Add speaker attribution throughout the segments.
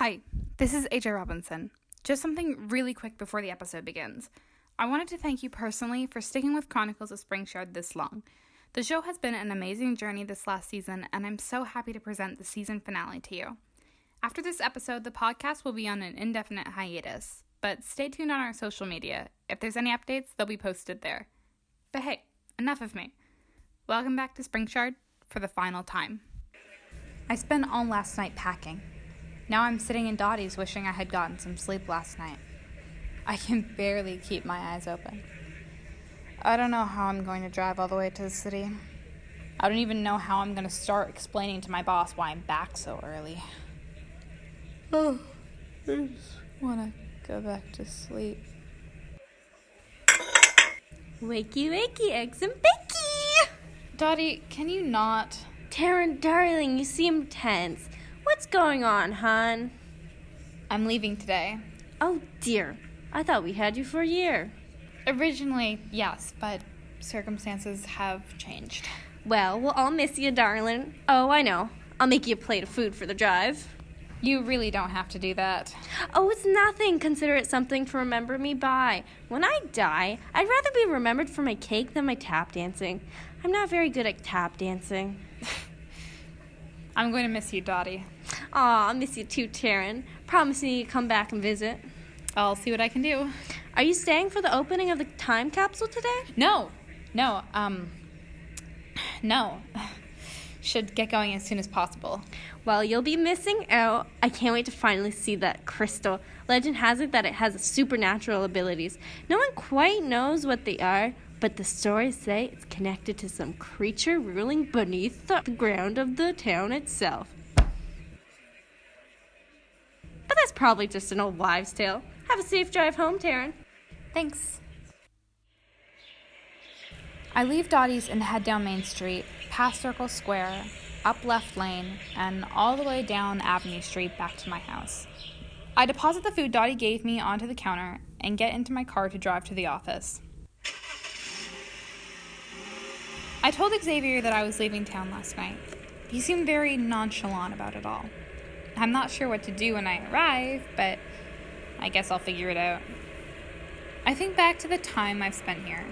Speaker 1: Hi, this is AJ Robinson. Just something really quick before the episode begins. I wanted to thank you personally for sticking with Chronicles of Springshard this long. The show has been an amazing journey this last season, and I'm so happy to present the season finale to you. After this episode, the podcast will be on an indefinite hiatus, but stay tuned on our social media. If there's any updates, they'll be posted there. But hey, enough of me. Welcome back to Springshard for the final time. I spent all last night packing. Now I'm sitting in Dottie's wishing I had gotten some sleep last night. I can barely keep my eyes open. I don't know how I'm going to drive all the way to the city. I don't even know how I'm going to start explaining to my boss why I'm back so early. Oh, I just want to go back to sleep.
Speaker 2: Wakey, wakey, eggs and bacon!
Speaker 1: Dottie, can you not?
Speaker 2: Taryn, darling, you seem tense. What's going on, hon?
Speaker 1: I'm leaving today.
Speaker 2: Oh dear, I thought we had you for a year.
Speaker 1: Originally, yes, but circumstances have changed.
Speaker 2: Well, we'll all miss you, darling. Oh, I know. I'll make you a plate of food for the drive.
Speaker 1: You really don't have to do that.
Speaker 2: Oh, it's nothing. Consider it something to remember me by. When I die, I'd rather be remembered for my cake than my tap dancing. I'm not very good at tap dancing.
Speaker 1: I'm going to miss you, Dottie.
Speaker 2: Aw, I'll miss you too, Taryn. Promise me you come back and visit.
Speaker 1: I'll see what I can do.
Speaker 2: Are you staying for the opening of the time capsule today?
Speaker 1: No, no, um, no. Should get going as soon as possible.
Speaker 2: Well, you'll be missing out. I can't wait to finally see that crystal. Legend has it that it has supernatural abilities. No one quite knows what they are, but the stories say it's connected to some creature ruling beneath the ground of the town itself. But that's probably just an old wives' tale. Have a safe drive home, Taryn.
Speaker 1: Thanks. I leave Dottie's and head down Main Street, past Circle Square, up left lane, and all the way down Avenue Street back to my house. I deposit the food Dottie gave me onto the counter and get into my car to drive to the office. I told Xavier that I was leaving town last night. He seemed very nonchalant about it all. I'm not sure what to do when I arrive, but I guess I'll figure it out. I think back to the time I've spent here,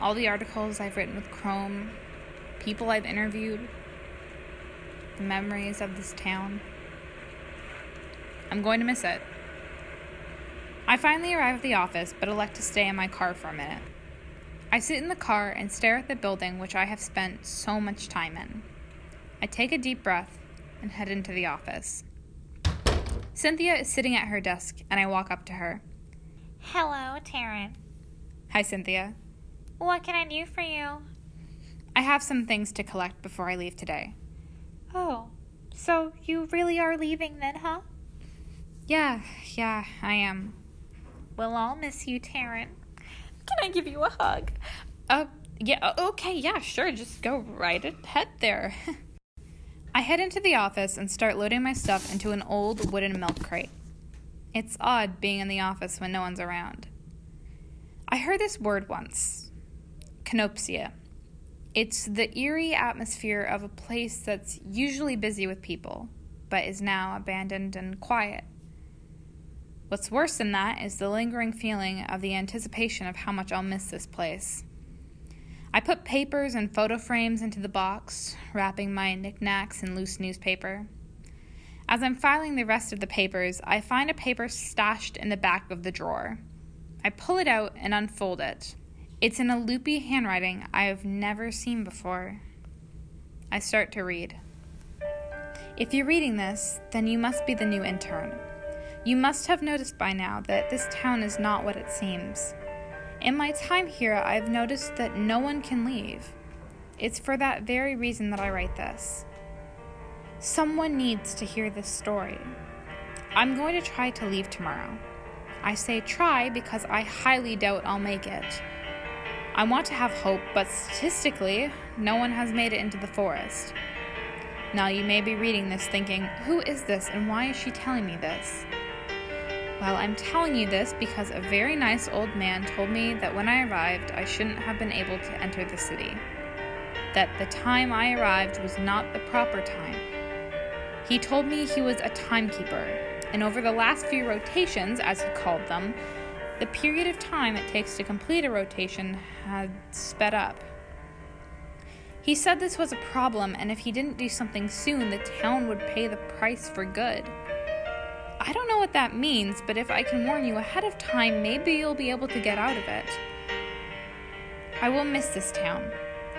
Speaker 1: all the articles I've written with Chrome, people I've interviewed, the memories of this town. I'm going to miss it. I finally arrive at the office, but elect to stay in my car for a minute. I sit in the car and stare at the building which I have spent so much time in. I take a deep breath and head into the office. Cynthia is sitting at her desk, and I walk up to her.
Speaker 3: Hello, Taryn.
Speaker 1: Hi, Cynthia.
Speaker 3: What can I do for you?
Speaker 1: I have some things to collect before I leave today.
Speaker 3: Oh, so you really are leaving then, huh?
Speaker 1: Yeah, yeah, I am.
Speaker 3: Well, I'll miss you, Taryn. Can I give you a hug?
Speaker 1: Uh, yeah, okay, yeah, sure, just go right ahead there. I head into the office and start loading my stuff into an old wooden milk crate. It's odd being in the office when no one's around. I heard this word once kenopsia. It's the eerie atmosphere of a place that's usually busy with people, but is now abandoned and quiet. What's worse than that is the lingering feeling of the anticipation of how much I'll miss this place. I put papers and photo frames into the box, wrapping my knickknacks in loose newspaper. As I'm filing the rest of the papers, I find a paper stashed in the back of the drawer. I pull it out and unfold it. It's in a loopy handwriting I have never seen before. I start to read. If you're reading this, then you must be the new intern. You must have noticed by now that this town is not what it seems. In my time here, I've noticed that no one can leave. It's for that very reason that I write this. Someone needs to hear this story. I'm going to try to leave tomorrow. I say try because I highly doubt I'll make it. I want to have hope, but statistically, no one has made it into the forest. Now, you may be reading this thinking, who is this and why is she telling me this? Well, I'm telling you this because a very nice old man told me that when I arrived, I shouldn't have been able to enter the city. That the time I arrived was not the proper time. He told me he was a timekeeper, and over the last few rotations, as he called them, the period of time it takes to complete a rotation had sped up. He said this was a problem, and if he didn't do something soon, the town would pay the price for good. I don't know what that means, but if I can warn you ahead of time, maybe you'll be able to get out of it. I will miss this town,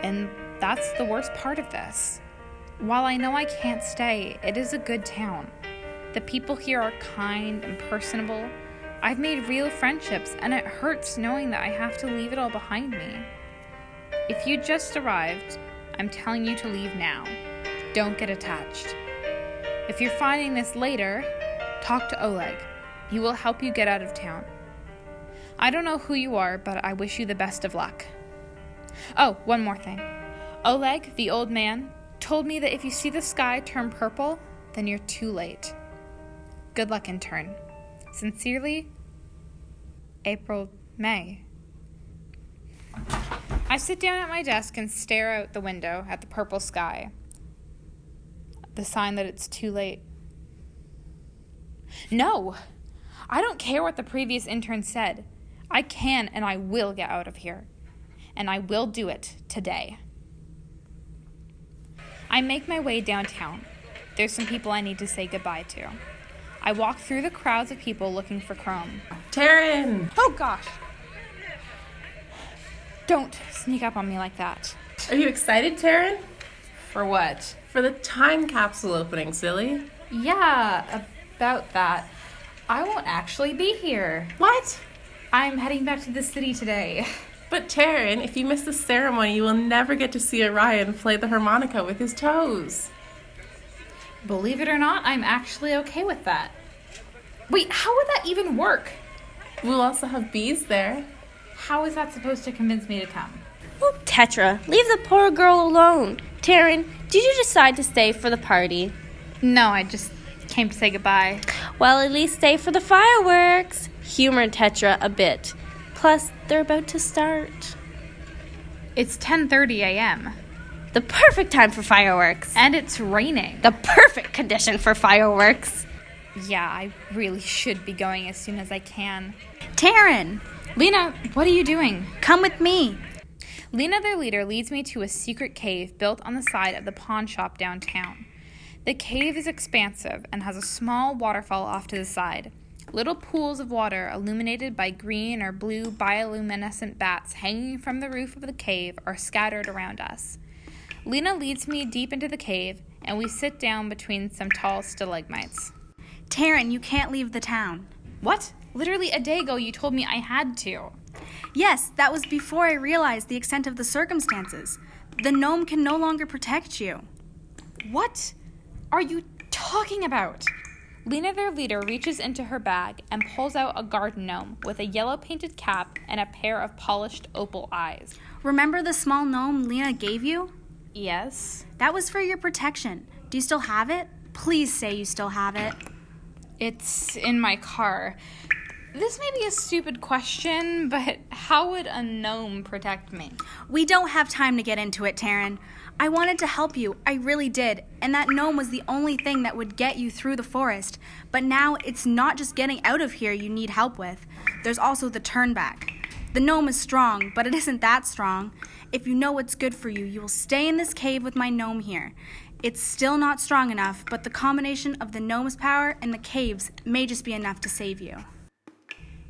Speaker 1: and that's the worst part of this. While I know I can't stay, it is a good town. The people here are kind and personable. I've made real friendships, and it hurts knowing that I have to leave it all behind me. If you just arrived, I'm telling you to leave now. Don't get attached. If you're finding this later, talk to Oleg. He will help you get out of town. I don't know who you are, but I wish you the best of luck. Oh, one more thing. Oleg, the old man, told me that if you see the sky turn purple, then you're too late. Good luck, intern. Sincerely, April May. I sit down at my desk and stare out the window at the purple sky. The sign that it's too late. No! I don't care what the previous intern said. I can and I will get out of here. And I will do it today. I make my way downtown. There's some people I need to say goodbye to. I walk through the crowds of people looking for Chrome.
Speaker 4: Taryn!
Speaker 1: Oh gosh! Don't sneak up on me like that.
Speaker 4: Are you excited, Taryn?
Speaker 5: For what?
Speaker 4: For the time capsule opening, silly.
Speaker 5: Yeah, about that. I won't actually be here.
Speaker 4: What?
Speaker 5: I'm heading back to the city today.
Speaker 4: But Taryn, if you miss the ceremony, you will never get to see Orion play the harmonica with his toes.
Speaker 5: Believe it or not, I'm actually okay with that. Wait, how would that even work?
Speaker 4: We'll also have bees there.
Speaker 5: How is that supposed to convince me to come?
Speaker 2: Oh, Tetra, leave the poor girl alone. Taryn, did you decide to stay for the party?
Speaker 1: No, I just came to say goodbye.
Speaker 2: Well, at least stay for the fireworks. Humor Tetra a bit. Plus, they're about to start.
Speaker 1: It's 10:30 a.m.
Speaker 2: The perfect time for fireworks.
Speaker 1: and it's raining.
Speaker 2: The perfect condition for fireworks.
Speaker 1: Yeah, I really should be going as soon as I can.
Speaker 6: Taryn,
Speaker 1: Lena, what are you doing?
Speaker 6: come with me.
Speaker 1: Lena, their leader, leads me to a secret cave built on the side of the pawn shop downtown. The cave is expansive and has a small waterfall off to the side. Little pools of water illuminated by green or blue bioluminescent bats hanging from the roof of the cave are scattered around us. Lena leads me deep into the cave, and we sit down between some tall stalagmites.
Speaker 6: Taryn, you can't leave the town.
Speaker 1: What? Literally a day ago, you told me I had to.
Speaker 6: Yes, that was before I realized the extent of the circumstances. The gnome can no longer protect you.
Speaker 1: What are you talking about? Lena, their leader, reaches into her bag and pulls out a garden gnome with a yellow painted cap and a pair of polished opal eyes.
Speaker 6: Remember the small gnome Lena gave you?
Speaker 1: Yes.
Speaker 6: That was for your protection. Do you still have it? Please say you still have it.
Speaker 1: It's in my car. This may be a stupid question, but how would a gnome protect me?
Speaker 6: We don't have time to get into it, Taryn. I wanted to help you, I really did, and that gnome was the only thing that would get you through the forest. But now it's not just getting out of here you need help with, there's also the turn back. The gnome is strong, but it isn't that strong. If you know what's good for you, you will stay in this cave with my gnome here. It's still not strong enough, but the combination of the gnome's power and the cave's may just be enough to save you.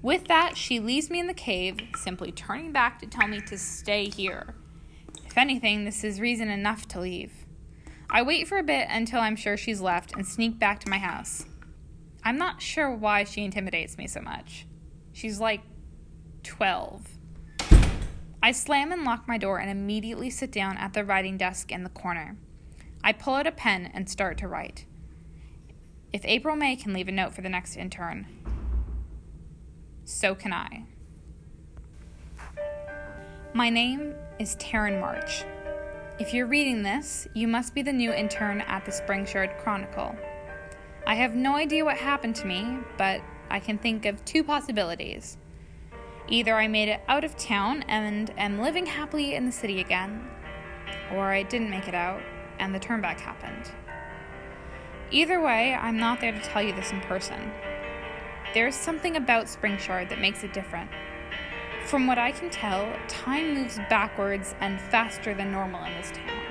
Speaker 1: With that, she leaves me in the cave, simply turning back to tell me to stay here. If anything, this is reason enough to leave. I wait for a bit until I'm sure she's left and sneak back to my house. I'm not sure why she intimidates me so much. She's like 12. I slam and lock my door and immediately sit down at the writing desk in the corner. I pull out a pen and start to write. If April May can leave a note for the next intern, so can I. My name is Taryn March. If you're reading this, you must be the new intern at the Springshard Chronicle. I have no idea what happened to me, but I can think of two possibilities. Either I made it out of town and am living happily in the city again, or I didn't make it out and the turnback happened. Either way, I'm not there to tell you this in person. There is something about Springshard that makes it different. From what I can tell, time moves backwards and faster than normal in this town.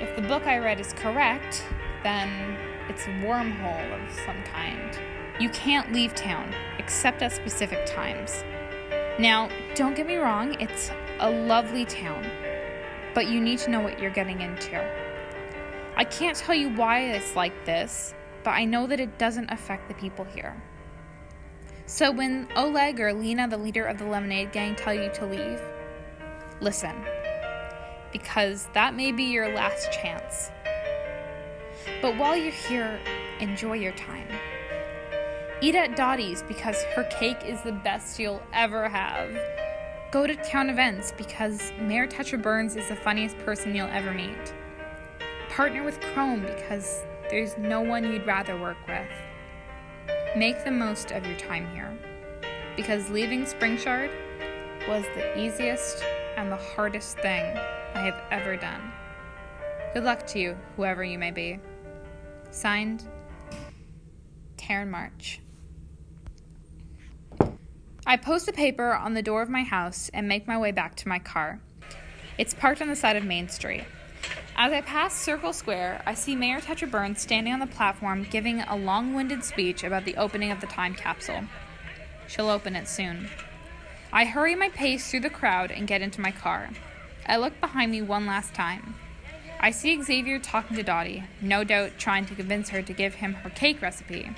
Speaker 1: If the book I read is correct, then it's a wormhole of some kind. You can't leave town except at specific times. Now, don't get me wrong, it's a lovely town, but you need to know what you're getting into. I can't tell you why it's like this, but I know that it doesn't affect the people here. So when Oleg or Lena, the leader of the Lemonade Gang, tell you to leave, listen, because that may be your last chance. But while you're here, enjoy your time. Eat at Dottie's because her cake is the best you'll ever have. Go to town events because Mayor Tetra Burns is the funniest person you'll ever meet. Partner with Chrome because there's no one you'd rather work with. Make the most of your time here because leaving Springshard was the easiest and the hardest thing I have ever done. Good luck to you, whoever you may be. Signed, Taryn March. I post a paper on the door of my house and make my way back to my car. It's parked on the side of Main Street. As I pass Circle Square, I see Mayor Tetra Burns standing on the platform giving a long winded speech about the opening of the time capsule. She'll open it soon. I hurry my pace through the crowd and get into my car. I look behind me one last time. I see Xavier talking to Dottie, no doubt trying to convince her to give him her cake recipe.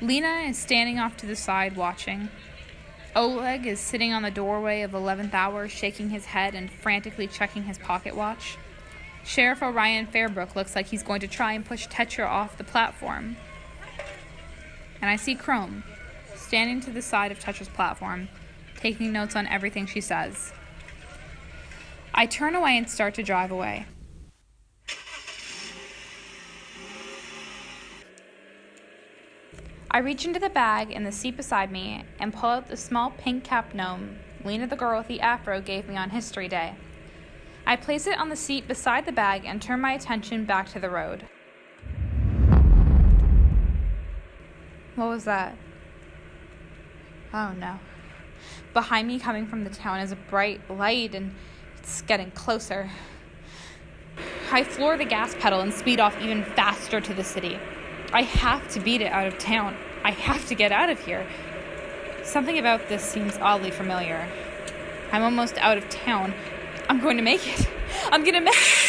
Speaker 1: Lena is standing off to the side watching. Oleg is sitting on the doorway of 11th hour, shaking his head and frantically checking his pocket watch. Sheriff Orion Fairbrook looks like he's going to try and push Tetra off the platform. And I see Chrome, standing to the side of Tetra's platform, taking notes on everything she says. I turn away and start to drive away. I reach into the bag in the seat beside me and pull out the small pink cap gnome Lena the girl with the afro gave me on History Day. I place it on the seat beside the bag and turn my attention back to the road. What was that? Oh no. Behind me, coming from the town, is a bright light and it's getting closer. I floor the gas pedal and speed off even faster to the city. I have to beat it out of town. I have to get out of here. Something about this seems oddly familiar. I'm almost out of town. I'm going to make it. I'm going to make
Speaker 5: Hi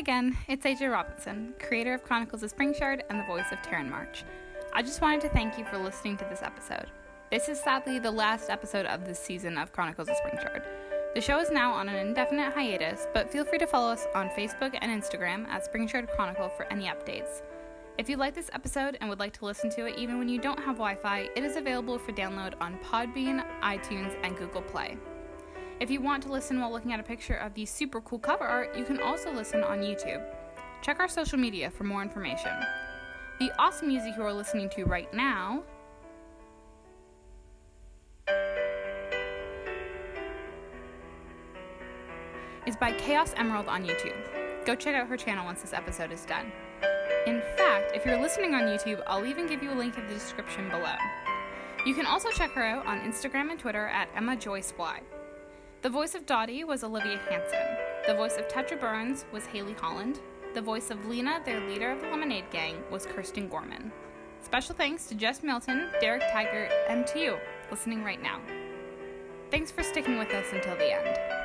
Speaker 5: again, it's AJ Robinson, creator of Chronicles of Springshard and the voice of Taryn March. I just wanted to thank you for listening to this episode. This is sadly the last episode of this season of Chronicles of Springshard. The show is now on an indefinite hiatus, but feel free to follow us on Facebook and Instagram at Springshard Chronicle for any updates. If you like this episode and would like to listen to it even when you don't have Wi Fi, it is available for download on Podbean, iTunes, and Google Play. If you want to listen while looking at a picture of the super cool cover art, you can also listen on YouTube. Check our social media for more information. The awesome music you are listening to right now is by Chaos Emerald on YouTube. Go check out her channel once this episode is done. In fact, if you're listening on YouTube, I'll even give you a link in the description below. You can also check her out on Instagram and Twitter at Emma. The voice of Dottie was Olivia Hanson. The voice of Tetra Burns was Haley Holland. The voice of Lena, their leader of the Lemonade Gang, was Kirsten Gorman. Special thanks to Jess Milton, Derek Taggart, and to you, listening right now. Thanks for sticking with us until the end.